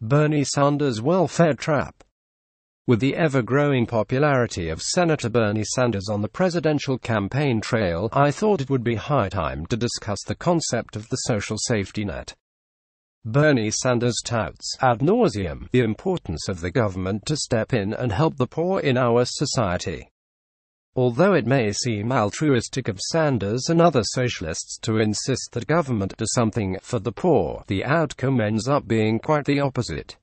Bernie Sanders' welfare trap. With the ever-growing popularity of Senator Bernie Sanders on the presidential campaign trail, I thought it would be high time to discuss the concept of the social safety net. Bernie Sanders touts ad nauseum the importance of the government to step in and help the poor in our society. Although it may seem altruistic of Sanders and other socialists to insist that government does something for the poor, the outcome ends up being quite the opposite.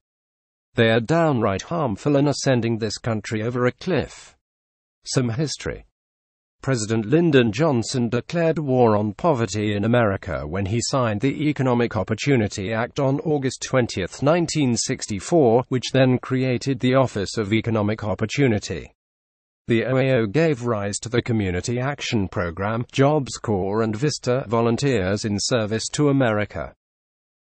They are downright harmful and are sending this country over a cliff. Some history. President Lyndon Johnson declared war on poverty in America when he signed the Economic Opportunity Act on August 20, 1964, which then created the Office of Economic Opportunity. The OEO gave rise to the Community Action Program, Jobs Corps and Vista Volunteers in Service to America.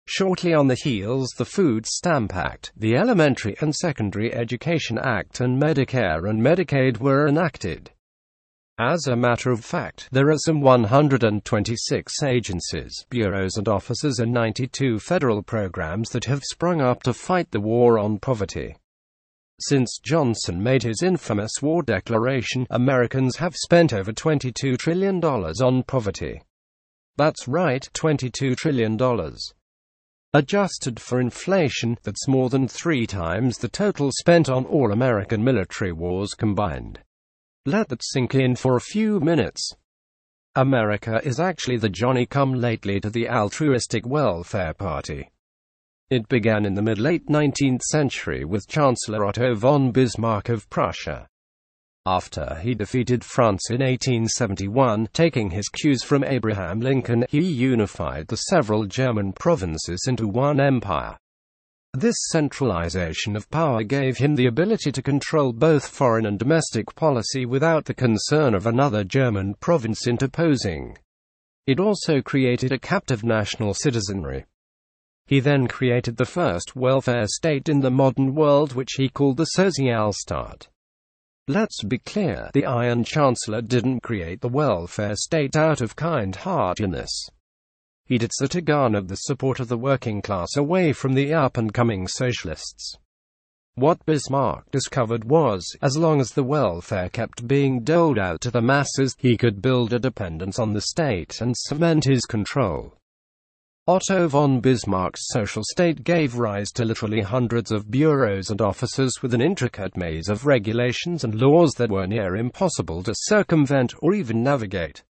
Shortly on the heels the Food Stamp Act, the Elementary and Secondary Education Act and Medicare and Medicaid were enacted. As a matter of fact, there are some 126 agencies, bureaus and offices and 92 federal programs that have sprung up to fight the war on poverty. Since Johnson made his infamous war declaration, Americans have spent over $22 trillion on poverty. That's right, $22 trillion. Adjusted for inflation, that's more than three times the total spent on all American military wars combined. Let that sink in for a few minutes. America is actually the Johnny-come-lately to the altruistic welfare party. It began in the mid-late 19th century with Chancellor Otto von Bismarck of Prussia. After he defeated France in 1871, taking his cues from Abraham Lincoln, he unified the several German provinces into one empire. This centralization of power gave him the ability to control both foreign and domestic policy without the concern of another German province interposing. It also created a captive national citizenry. He then created the first welfare state in the modern world which he called the Sozialstaat. Let's be clear, the Iron Chancellor didn't create the welfare state out of kind-heartedness. He did so to garner the support of the working class away from the up-and-coming socialists. What Bismarck discovered was, as long as the welfare kept being doled out to the masses, he could build a dependence on the state and cement his control. Otto von Bismarck's social state gave rise to literally hundreds of bureaus and offices with an intricate maze of regulations and laws that were near impossible to circumvent or even navigate.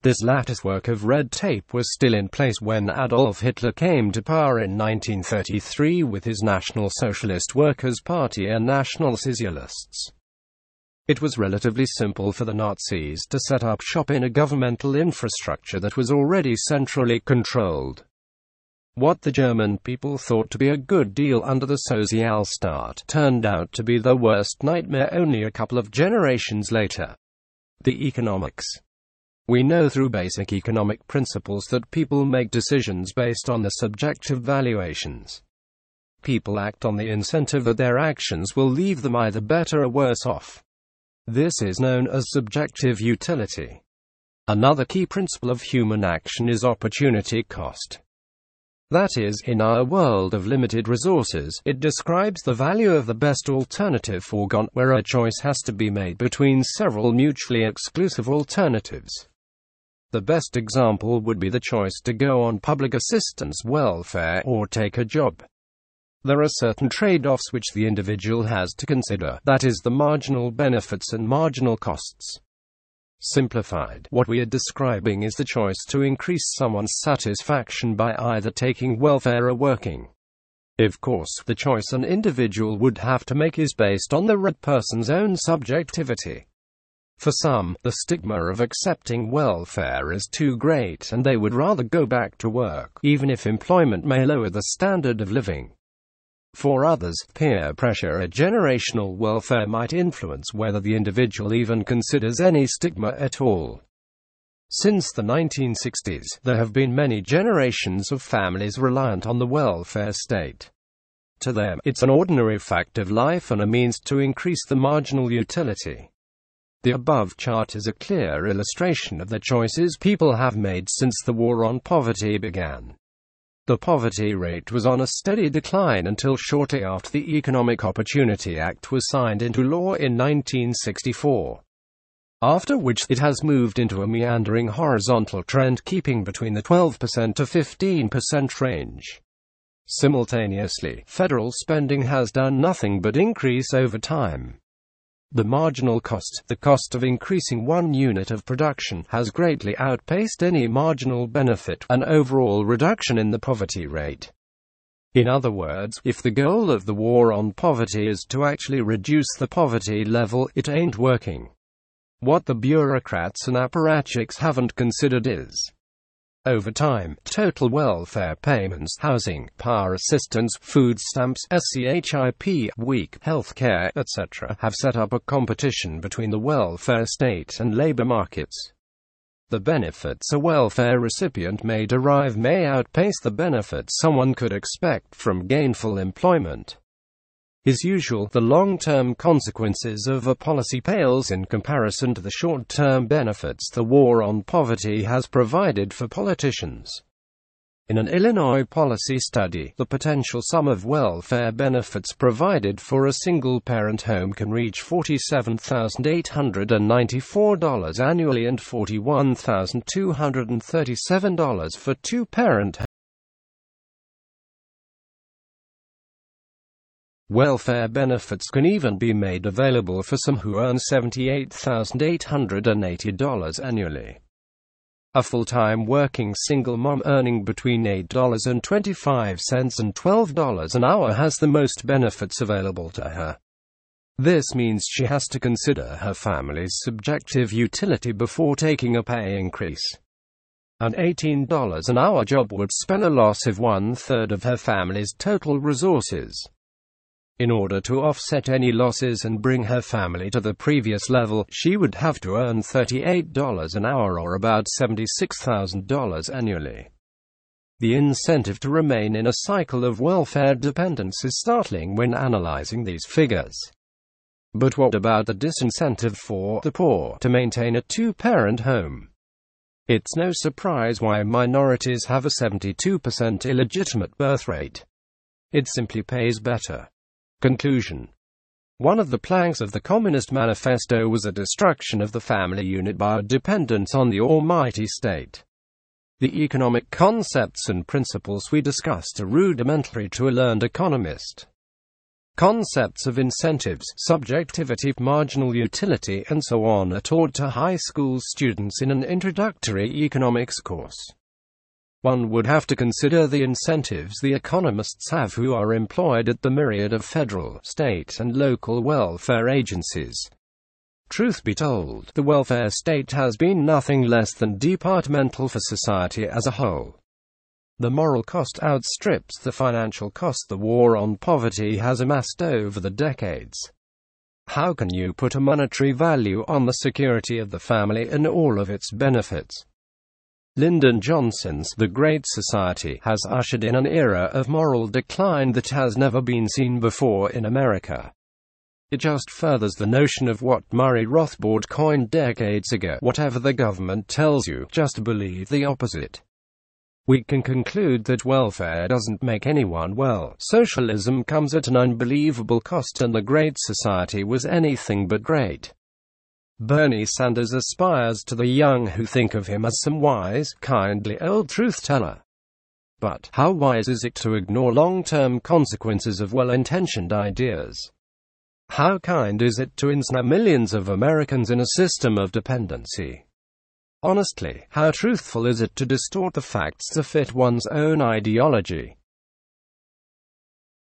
This latticework of red tape was still in place when Adolf Hitler came to power in 1933 with his National Socialist Workers' Party and National Socialists. It was relatively simple for the Nazis to set up shop in a governmental infrastructure that was already centrally controlled. What the German people thought to be a good deal under the Sozialstaat turned out to be the worst nightmare only a couple of generations later. The economics. We know through basic economic principles that people make decisions based on the subjective valuations. People act on the incentive that their actions will leave them either better or worse off. This is known as subjective utility. Another key principle of human action is opportunity cost. That is, in our world of limited resources, it describes the value of the best alternative foregone, where a choice has to be made between several mutually exclusive alternatives. The best example would be the choice to go on public assistance welfare or take a job. There are certain trade-offs which the individual has to consider, that is the marginal benefits and marginal costs. Simplified, what we are describing is the choice to increase someone's satisfaction by either taking welfare or working. Of course, the choice an individual would have to make is based on the red person's own subjectivity. For some, the stigma of accepting welfare is too great and they would rather go back to work, even if employment may lower the standard of living. For others, peer pressure or generational welfare might influence whether the individual even considers any stigma at all. Since the 1960s, there have been many generations of families reliant on the welfare state. To them, it's an ordinary fact of life and a means to increase the marginal utility. The above chart is a clear illustration of the choices people have made since the war on poverty began. The poverty rate was on a steady decline until shortly after the Economic Opportunity Act was signed into law in 1964. After which it has moved into a meandering horizontal trend keeping between the 12% to 15% range. Simultaneously, federal spending has done nothing but increase over time. The marginal cost, the cost of increasing one unit of production, has greatly outpaced any marginal benefit, an overall reduction in the poverty rate. In other words, if the goal of the war on poverty is to actually reduce the poverty level, it ain't working. What the bureaucrats and apparatchiks haven't considered is over time, total welfare payments, housing, power assistance, food stamps, SCHIP, WIC, health care, etc., have set up a competition between the welfare state and labor markets. The benefits a welfare recipient may derive may outpace the benefits someone could expect from gainful employment is usual, the long-term consequences of a policy pales in comparison to the short-term benefits the war on poverty has provided for politicians. In an Illinois policy study, the potential sum of welfare benefits provided for a single-parent home can reach $47,894 annually and $41,237 for two-parent Welfare benefits can even be made available for some who earn $78,880 annually. A full-time working single mom earning between $8.25 and $12 an hour has the most benefits available to her. This means she has to consider her family's subjective utility before taking a pay increase. An $18 an hour job would spell a loss of one-third of her family's total resources. In order to offset any losses and bring her family to the previous level, she would have to earn $38 an hour or about $76,000 annually. The incentive to remain in a cycle of welfare dependence is startling when analyzing these figures. But what about the disincentive for the poor to maintain a two-parent home? It's no surprise why minorities have a 72% illegitimate birth rate. It simply pays better. Conclusion one of the planks of the Communist Manifesto was a destruction of the family unit by a dependence on the almighty state. The economic concepts and principles we discussed are rudimentary to a learned economist. Concepts of incentives, subjectivity, marginal utility, and so on are taught to high school students in an introductory economics course. One would have to consider the incentives the economists have who are employed at the myriad of federal, state, and local welfare agencies. Truth be told, the welfare state has been nothing less than departmental for society as a whole. The moral cost outstrips the financial cost the war on poverty has amassed over the decades. How can you put a monetary value on the security of the family and all of its benefits? Lyndon Johnson's The Great Society has ushered in an era of moral decline that has never been seen before in America. It just furthers the notion of what Murray Rothbard coined decades ago whatever the government tells you, just believe the opposite. We can conclude that welfare doesn't make anyone well. Socialism comes at an unbelievable cost, and the Great Society was anything but great. Bernie Sanders aspires to the young who think of him as some wise, kindly old truth teller. But how wise is it to ignore long-term consequences of well-intentioned ideas? How kind is it to ensnare millions of Americans in a system of dependency? Honestly, how truthful is it to distort the facts to fit one's own ideology?